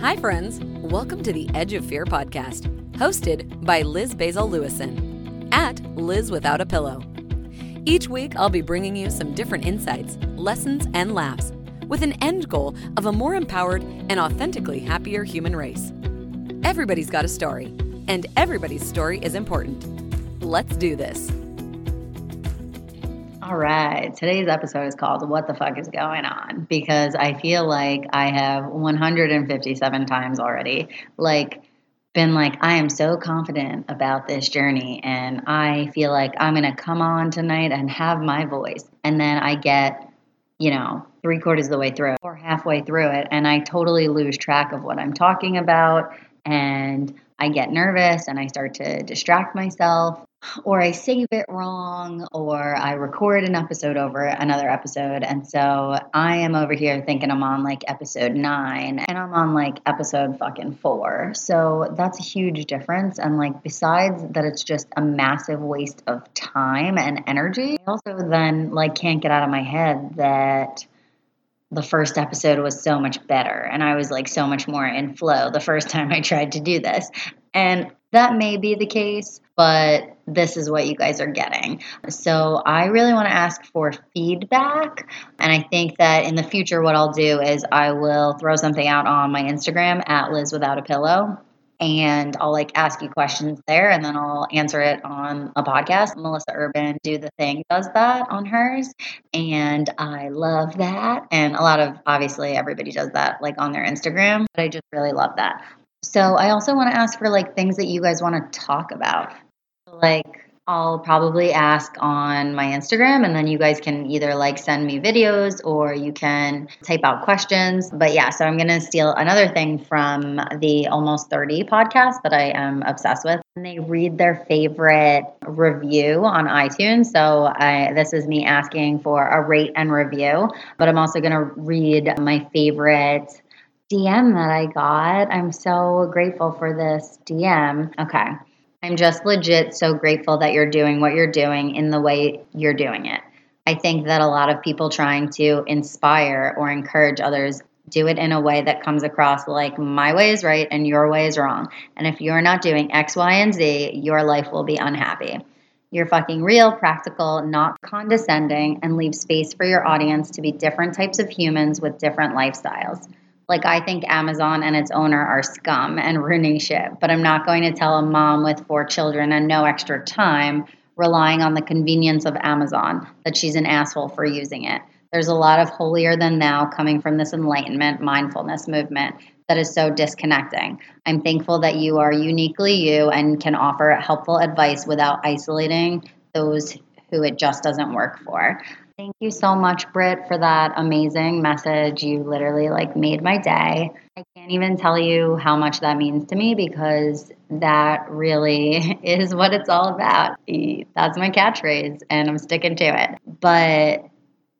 Hi, friends. Welcome to the Edge of Fear podcast, hosted by Liz Basil Lewison at Liz Without a Pillow. Each week, I'll be bringing you some different insights, lessons, and laughs with an end goal of a more empowered and authentically happier human race. Everybody's got a story, and everybody's story is important. Let's do this. All right. Today's episode is called What the Fuck is Going On? Because I feel like I have 157 times already, like, been like, I am so confident about this journey, and I feel like I'm going to come on tonight and have my voice. And then I get, you know, three quarters of the way through or halfway through it, and I totally lose track of what I'm talking about. And I get nervous and I start to distract myself or I save it wrong, or I record an episode over another episode. And so I am over here thinking I'm on like episode nine and I'm on like episode fucking four. So that's a huge difference. And like, besides that, it's just a massive waste of time and energy. I also then like can't get out of my head that the first episode was so much better and I was like so much more in flow the first time I tried to do this. And that may be the case, but this is what you guys are getting. So I really want to ask for feedback. And I think that in the future, what I'll do is I will throw something out on my Instagram at Liz Without a Pillow. And I'll like ask you questions there and then I'll answer it on a podcast. Melissa Urban Do the Thing does that on hers. And I love that. And a lot of obviously everybody does that like on their Instagram, but I just really love that. So I also want to ask for like things that you guys want to talk about. Like I'll probably ask on my Instagram and then you guys can either like send me videos or you can type out questions. But yeah, so I'm going to steal another thing from the Almost 30 podcast that I am obsessed with. And they read their favorite review on iTunes. So I, this is me asking for a rate and review, but I'm also going to read my favorite DM that I got. I'm so grateful for this DM. Okay. I'm just legit so grateful that you're doing what you're doing in the way you're doing it. I think that a lot of people trying to inspire or encourage others do it in a way that comes across like my way is right and your way is wrong. And if you're not doing X, Y, and Z, your life will be unhappy. You're fucking real, practical, not condescending, and leave space for your audience to be different types of humans with different lifestyles. Like, I think Amazon and its owner are scum and ruining shit, but I'm not going to tell a mom with four children and no extra time relying on the convenience of Amazon that she's an asshole for using it. There's a lot of holier than thou coming from this enlightenment mindfulness movement that is so disconnecting. I'm thankful that you are uniquely you and can offer helpful advice without isolating those who it just doesn't work for. Thank you so much, Britt, for that amazing message. You literally like made my day. I can't even tell you how much that means to me because that really is what it's all about. That's my catchphrase and I'm sticking to it. But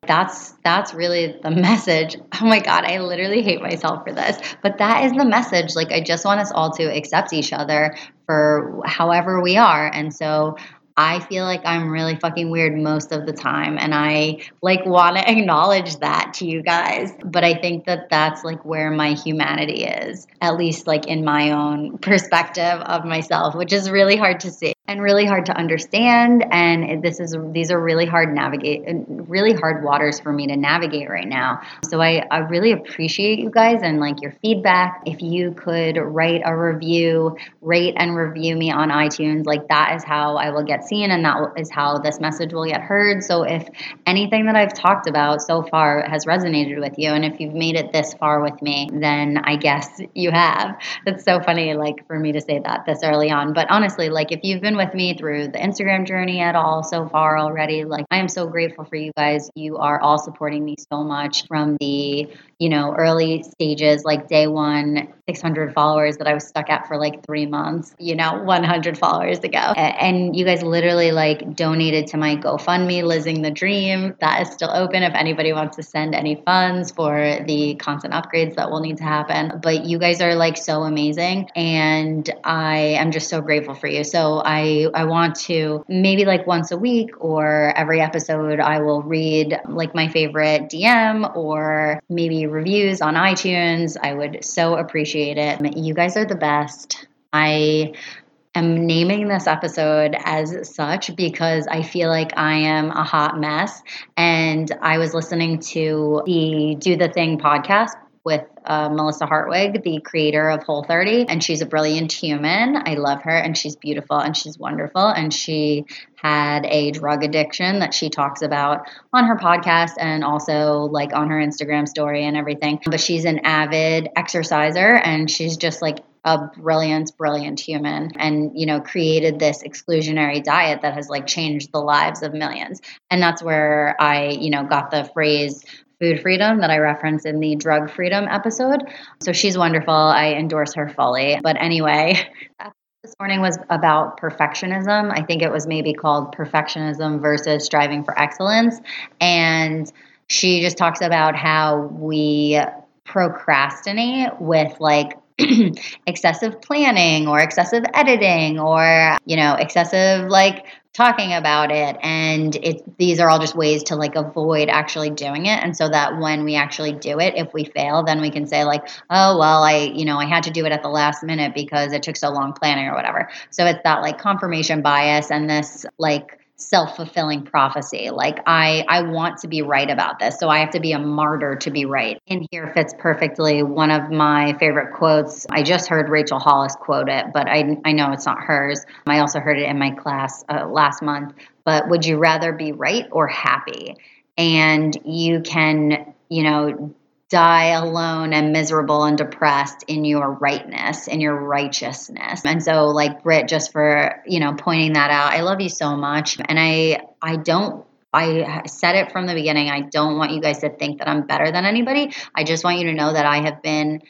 that's that's really the message. Oh my god, I literally hate myself for this. But that is the message. Like I just want us all to accept each other for however we are. And so I feel like I'm really fucking weird most of the time. And I like want to acknowledge that to you guys. But I think that that's like where my humanity is, at least like in my own perspective of myself, which is really hard to see and really hard to understand and this is these are really hard navigate really hard waters for me to navigate right now. So I, I really appreciate you guys and like your feedback. If you could write a review rate and review me on itunes like that is how i will get seen and that is how this message will get heard. So if anything that i've talked about so far has resonated with you and if you've made it this far with me then i guess you have. That's so funny like for me to say that this early on. But honestly like if you've been with me through the Instagram journey at all so far already. Like, I am so grateful for you guys. You are all supporting me so much from the, you know, early stages, like day one, 600 followers that I was stuck at for like three months, you know, 100 followers ago. And you guys literally like donated to my GoFundMe, Lizzing the Dream. That is still open if anybody wants to send any funds for the content upgrades that will need to happen. But you guys are like so amazing. And I am just so grateful for you. So I I want to maybe like once a week or every episode I will read like my favorite DM or maybe reviews on iTunes. I would so appreciate appreciate it. You guys are the best. I am naming this episode as such because I feel like I am a hot mess. And I was listening to the Do the Thing podcast with uh, Melissa Hartwig, the creator of Whole 30, and she's a brilliant human. I love her, and she's beautiful and she's wonderful. And she had a drug addiction that she talks about on her podcast and also like on her Instagram story and everything. But she's an avid exerciser, and she's just like a brilliant, brilliant human and, you know, created this exclusionary diet that has like changed the lives of millions. And that's where I, you know, got the phrase food freedom that I reference in the drug freedom episode. So she's wonderful. I endorse her fully. But anyway, this morning was about perfectionism. I think it was maybe called perfectionism versus striving for excellence. And she just talks about how we procrastinate with like excessive planning or excessive editing or you know excessive like talking about it. And it these are all just ways to like avoid actually doing it. And so that when we actually do it if we fail then we can say like oh well i you know i had to do it at the last minute because it took so long planning or whatever. So it's that like confirmation bias and this like self-fulfilling prophecy. Like i i want to be right about this so i have to be a martyr to be right. In here fits perfectly one of my favorite quotes. I just heard rachel hollis quote it but i i know it's not hers. I also heard it in my class uh, last month. But would you rather be right or happy? And you can you know die alone and miserable and depressed in your rightness in your righteousness and so like brit just for you know pointing that out i love you so much and i i don't I said it from the beginning. I don't want you guys to think that I'm better than anybody. I just want you to know that I have been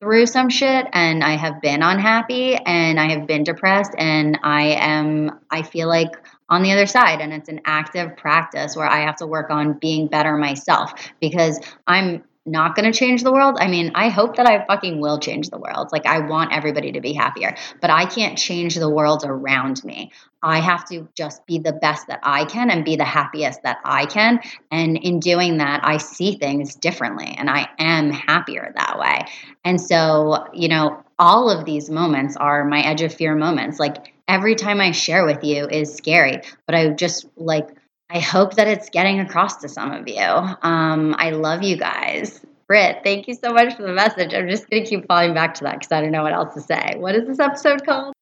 through some shit and I have been unhappy and I have been depressed and I am I feel like on the other side and it's an active practice where I have to work on being better myself because I'm not going to change the world. I mean, I hope that I fucking will change the world. Like, I want everybody to be happier, but I can't change the world around me. I have to just be the best that I can and be the happiest that I can. And in doing that, I see things differently and I am happier that way. And so, you know, all of these moments are my edge of fear moments. Like, every time I share with you is scary, but I just like, I hope that it's getting across to some of you. Um, I love you guys. Britt, thank you so much for the message. I'm just going to keep falling back to that because I don't know what else to say. What is this episode called?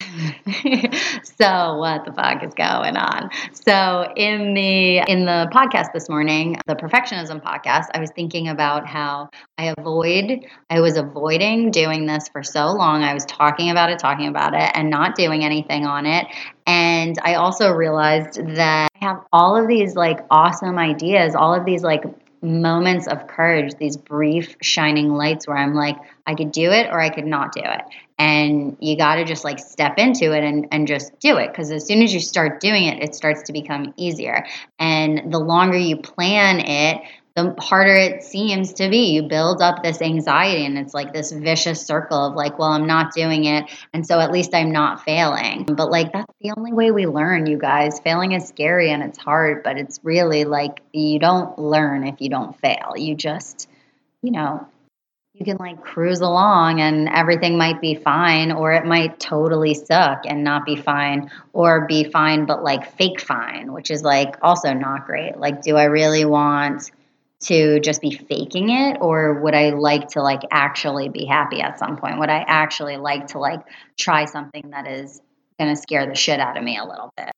so what the fuck is going on? So in the in the podcast this morning, the perfectionism podcast, I was thinking about how I avoid I was avoiding doing this for so long. I was talking about it, talking about it and not doing anything on it. And I also realized that I have all of these like awesome ideas, all of these like moments of courage, these brief shining lights where I'm like, I could do it or I could not do it. And you got to just like step into it and, and just do it. Because as soon as you start doing it, it starts to become easier. And the longer you plan it, the harder it seems to be. You build up this anxiety, and it's like this vicious circle of like, well, I'm not doing it. And so at least I'm not failing. But like, that's the only way we learn, you guys. Failing is scary and it's hard, but it's really like you don't learn if you don't fail. You just, you know, you can like cruise along and everything might be fine or it might totally suck and not be fine or be fine but like fake fine which is like also not great. Like do i really want to just be faking it or would i like to like actually be happy at some point? Would i actually like to like try something that is going to scare the shit out of me a little bit?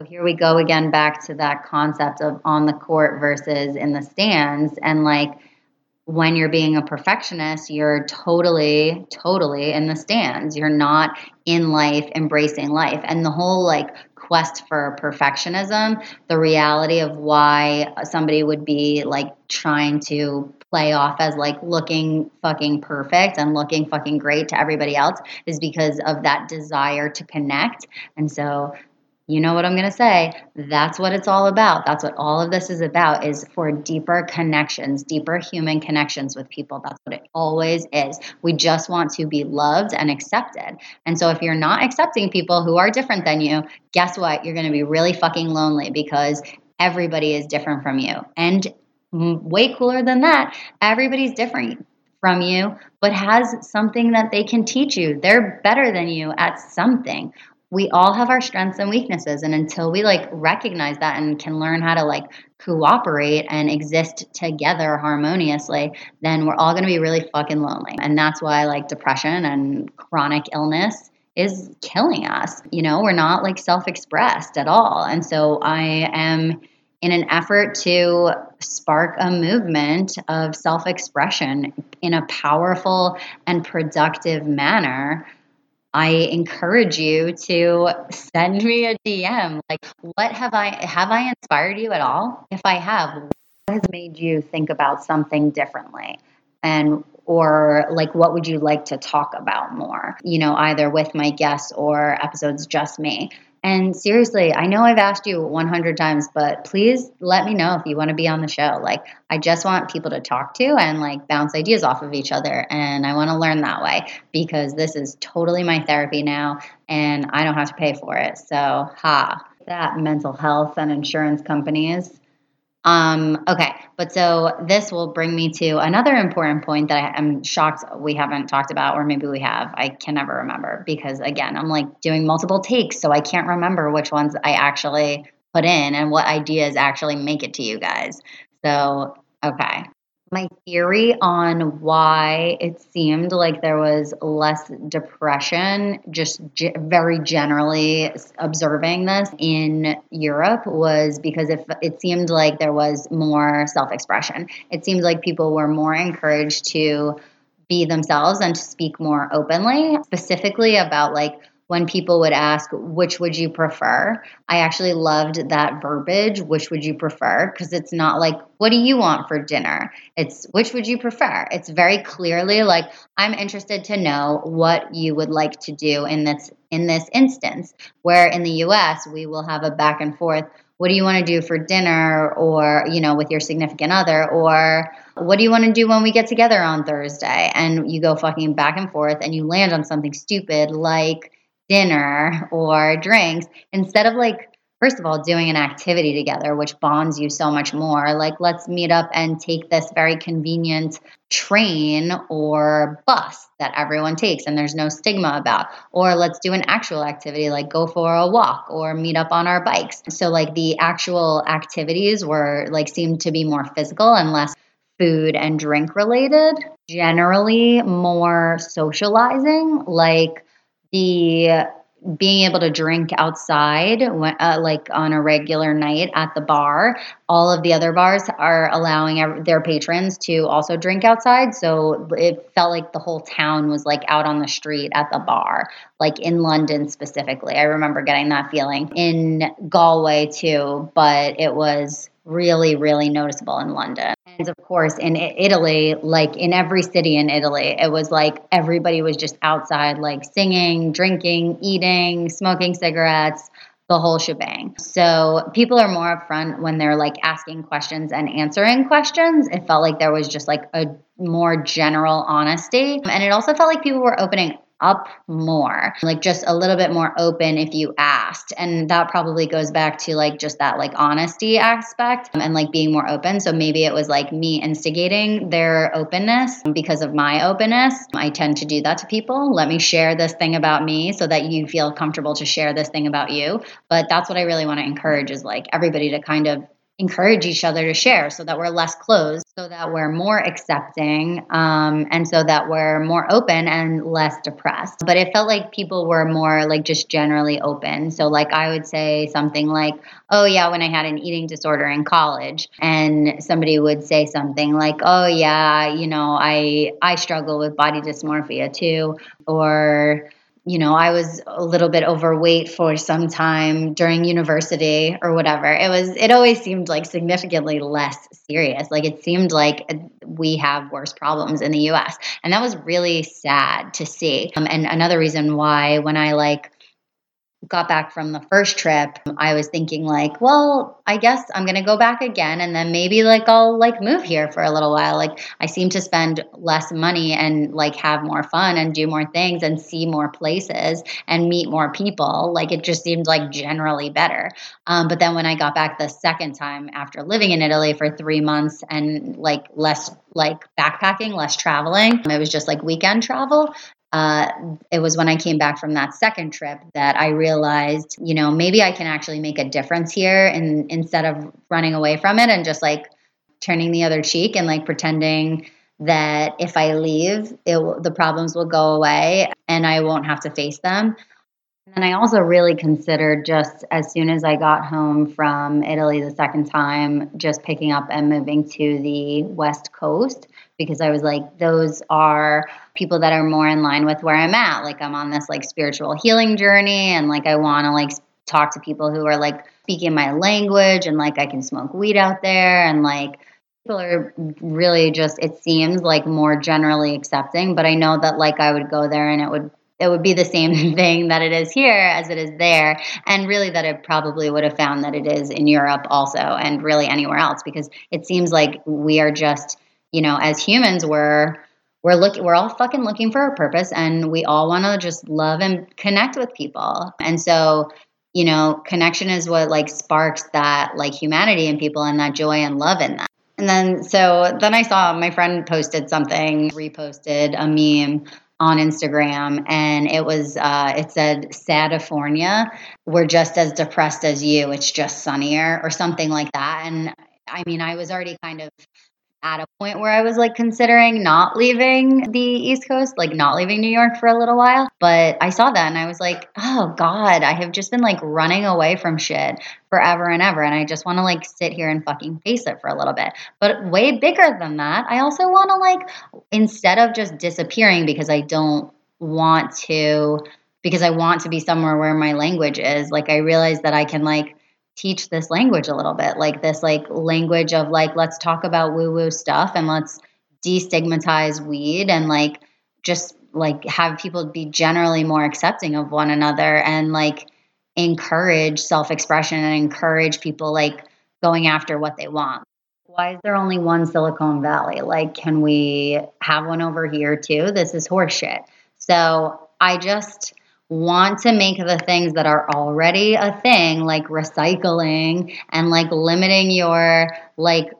So here we go again back to that concept of on the court versus in the stands and like when you're being a perfectionist, you're totally, totally in the stands. You're not in life, embracing life. And the whole like quest for perfectionism, the reality of why somebody would be like trying to play off as like looking fucking perfect and looking fucking great to everybody else is because of that desire to connect. And so you know what I'm going to say. That's what it's all about. That's what all of this is about is for deeper connections, deeper human connections with people. That's what it always is. We just want to be loved and accepted. And so if you're not accepting people who are different than you, guess what? You're going to be really fucking lonely because everybody is different from you. And way cooler than that, everybody's different from you, but has something that they can teach you. They're better than you at something. We all have our strengths and weaknesses. And until we like recognize that and can learn how to like cooperate and exist together harmoniously, then we're all going to be really fucking lonely. And that's why like depression and chronic illness is killing us. You know, we're not like self expressed at all. And so I am in an effort to spark a movement of self expression in a powerful and productive manner. I encourage you to send me a DM. Like, what have I have I inspired you at all? If I have, what has made you think about something differently? And or like what would you like to talk about more you know either with my guests or episodes just me and seriously, I know I've asked you 100 times, but please let me know if you want to be on the show. Like, I just want people to talk to and like bounce ideas off of each other. And I want to learn that way because this is totally my therapy now and I don't have to pay for it. So, ha, that mental health and insurance companies um, okay, but so this will bring me to another important point that I am shocked we haven't talked about, or maybe we have. I can never remember because, again, I'm like doing multiple takes, so I can't remember which ones I actually put in and what ideas actually make it to you guys. So, okay my theory on why it seemed like there was less depression, just g- very generally observing this in Europe, was because if it seemed like there was more self expression. It seemed like people were more encouraged to be themselves and to speak more openly, specifically about like when people would ask, which would you prefer? I actually loved that verbiage, which would you prefer? Because it's not like, what do you want for dinner? It's, which would you prefer? It's very clearly like, I'm interested to know what you would like to do in this, in this instance, where in the US, we will have a back and forth. What do you want to do for dinner or, you know, with your significant other? Or what do you want to do when we get together on Thursday? And you go fucking back and forth and you land on something stupid like, dinner or drinks instead of like first of all doing an activity together which bonds you so much more like let's meet up and take this very convenient train or bus that everyone takes and there's no stigma about or let's do an actual activity like go for a walk or meet up on our bikes. So like the actual activities were like seemed to be more physical and less food and drink related generally more socializing like the being able to drink outside uh, like on a regular night at the bar all of the other bars are allowing their patrons to also drink outside. So it felt like the whole town was like out on the street at the bar like in london specifically. I remember getting that feeling in galway too but it was really really noticeable in london And of course, in Italy, like in every city in Italy, it was like everybody was just outside, like singing, drinking, eating, smoking cigarettes, the whole shebang. So people are more upfront when they're like asking questions and answering questions. It felt like there was just like a more general honesty. And it also felt like people were opening up more, like just a little bit more open if you asked. And that probably goes back to like just that like honesty aspect um, and like being more open. So maybe it was like me instigating their openness because of my openness. I tend to do that to people. Let me share this thing about me so that you feel comfortable to share this thing about you. But that's what I really want to encourage is like everybody to kind of encourage each other to share so that we're less closed, so that we're more accepting, um, and so that we're more open and less depressed. But it felt like people were more like just generally open. So, like, I would say something like, Oh, yeah, when I had an eating disorder in college, and somebody would say something like, Oh, yeah, you know, I, I struggle with body dysmorphia too, or, you know, I was a little bit overweight for some time during university or whatever. It was, it always seemed like significantly less serious. Like it seemed like we have worse problems in the US. And that was really sad to see. Um, and another reason why, when I like, got back from the first trip, I was thinking like, well, I guess I'm going to go back again and then maybe like I'll like move here for a little while. Like I seem to spend less money and like have more fun and do more things and see more places and meet more people. Like it just seemed like generally better. Um, but then when I got back the second time after living in Italy for 3 months and like less like backpacking, less traveling. It was just like weekend travel uh, it was when I came back from that second trip that I realized, you know, maybe I can actually make a difference here and instead of running away from it and just like turning the other cheek and like pretending that if I leave, it, the problems will go away and I won't have to face them. And I also really considered just as soon as I got home from Italy the second time, just picking up and moving to the West Coast because I was like, those are people that are more in line with where I'm at. Like I'm on this like spiritual healing journey and like I want to like talk to people who are like speaking my language and like I can smoke weed out there and like people are really just it seems like more generally accepting, but I know that like I would go there and it would it would be the same thing that it is here as it is there and really that it probably would have found that it is in Europe also and really anywhere else because it seems like we are just you know, as humans, we're we're looking we're all fucking looking for a purpose and we all want to just love and connect with people. And so, you know, connection is what like sparks that like humanity in people and that joy and love in them. And then so then I saw my friend posted something, reposted a meme on Instagram and it was uh, it said Sadifornia, we're just as depressed as you, it's just sunnier or something like that. And I mean, I was already kind of at a point where I was like considering not leaving the East Coast, like not leaving New York for a little while. But I saw that and I was like, oh God, I have just been like running away from shit forever and ever. And I just want to like sit here and fucking face it for a little bit. But way bigger than that, I also want to like, instead of just disappearing because I don't want to, because I want to be somewhere where my language is, like I realize that I can like, teach this language a little bit like this like language of like let's talk about woo woo stuff and let's destigmatize weed and like just like have people be generally more accepting of one another and like encourage self-expression and encourage people like going after what they want. Why is there only one silicon valley? Like can we have one over here too? This is horseshit. So i just want to make the things that are already a thing like recycling and like limiting your like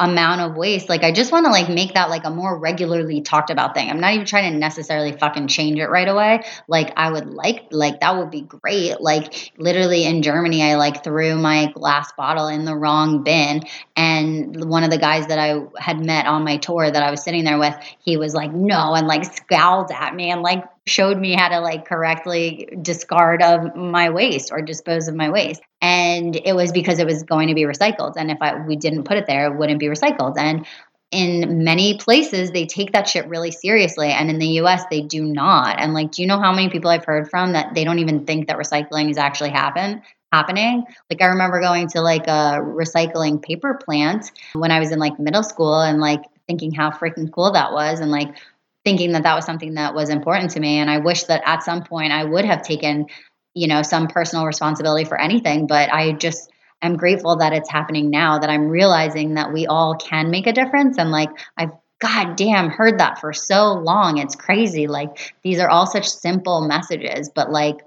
amount of waste. Like i just want to like make that like a more regularly talked about thing. I'm not even trying to necessarily fucking change it right away. Like i would like like that would be great. Like literally in germany i like threw my glass bottle in the wrong bin and one of the guys that i had met on my tour that i was sitting there with he was like no and like scowled at me and like showed me how to like correctly discard of my waste or dispose of my waste. And it was because it was going to be recycled. And if I, we didn't put it there it wouldn't be recycled. And in many places they take that shit really seriously. And in the US they do not. And like do you know how many people I've heard from that they don't even think that recycling is actually happen happening? Like I remember going to like a recycling paper plant when I was in like middle school and like thinking how freaking cool that was. And like thinking that that was something that was important to me. And i wish that at some point i would have taken you know some personal responsibility for anything but i just I'm grateful that it's happening now that i'm realizing that we all can make a difference. And like i've god damn heard that for so long. It's crazy. Like these are all such simple messages but like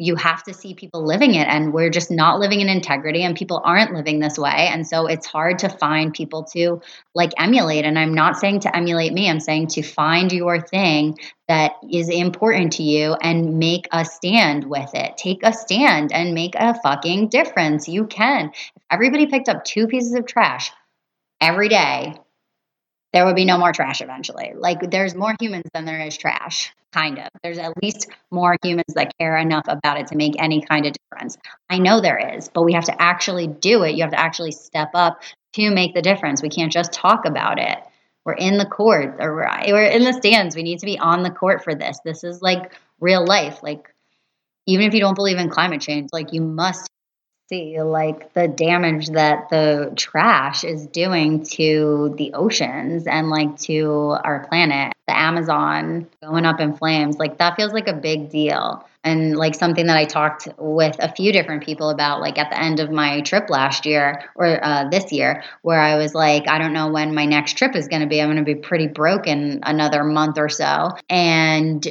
you have to see people living it and we're just not living in integrity and people aren't living this way. And so it's hard to find people to like emulate. And i'm not saying to emulate me i'm saying to find your thing that is important to you and make a stand with it. Take a stand and make a fucking difference. You can. If everybody picked up two pieces of trash every day there would be no more trash eventually. Like there's more humans than there is trash, kind of. There's at least more humans that care enough about it to make any kind of difference. I know there is, but we have to actually do it. You have to actually step up to make the difference. We can't just talk about it. We're in the court or we're, we're in the stands. We need to be on the court for this. This is like real life. Like even if you don't believe in climate change, like you must see like the damage that the trash is doing to the oceans and like to our planet. The Amazon going up in flames, like that feels like a big deal. And like something that I talked with a few different people about, like at the end of my trip last year or uh, this year, where I was like, I don't know when my next trip is going to be. I'm going to be pretty broken another month or so. And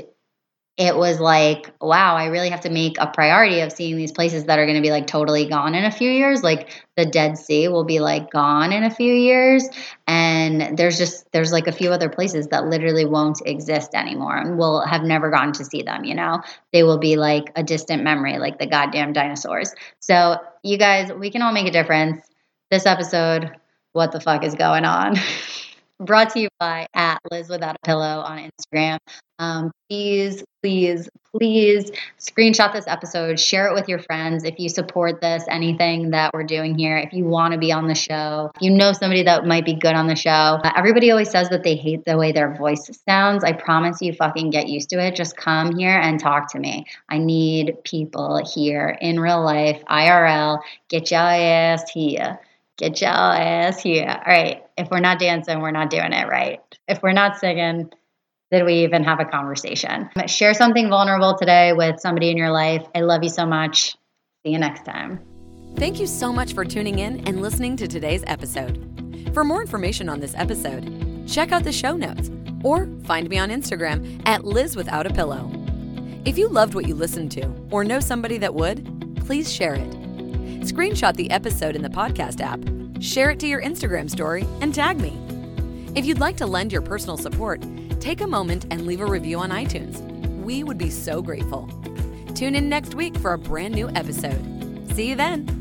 it was like, wow, I really have to make a priority of seeing these places that are going to be like totally gone in a few years. Like the Dead Sea will be like gone in a few years. And there's just, there's like a few other places that literally won't exist anymore and we'll have never gotten to see them, you know? They will be like a distant memory, like the goddamn dinosaurs. So, you guys, we can all make a difference. This episode, what the fuck is going on? brought to you by at Liz Without a Pillow on Instagram. Um, please, please, please screenshot this episode, share it with your friends. If you support this, anything that we're doing here, if you want to be on the show, if you know somebody that might be good on the show. Uh, everybody always says that they hate the way their voice sounds. I promise you, fucking get used to it. Just come here and talk to me. I need people here in real life, IRL. Get your ass here. Get your ass here. All right. If we're not dancing, we're not doing it right. If we're not singing, did we even have a conversation? Share something vulnerable today with somebody in your life. I love you so much. See you next time. Thank you so much for tuning in and listening to today's episode. For more information on this episode, check out the show notes or find me on Instagram at Liz Without a Pillow. If you loved what you listened to or know somebody that would, please share it. Screenshot the episode in the podcast app, share it to your Instagram story, and tag me. If you'd like to lend your personal support, take a moment and leave a review on iTunes. We would be so grateful. Tune in next week for a brand new episode. See you then.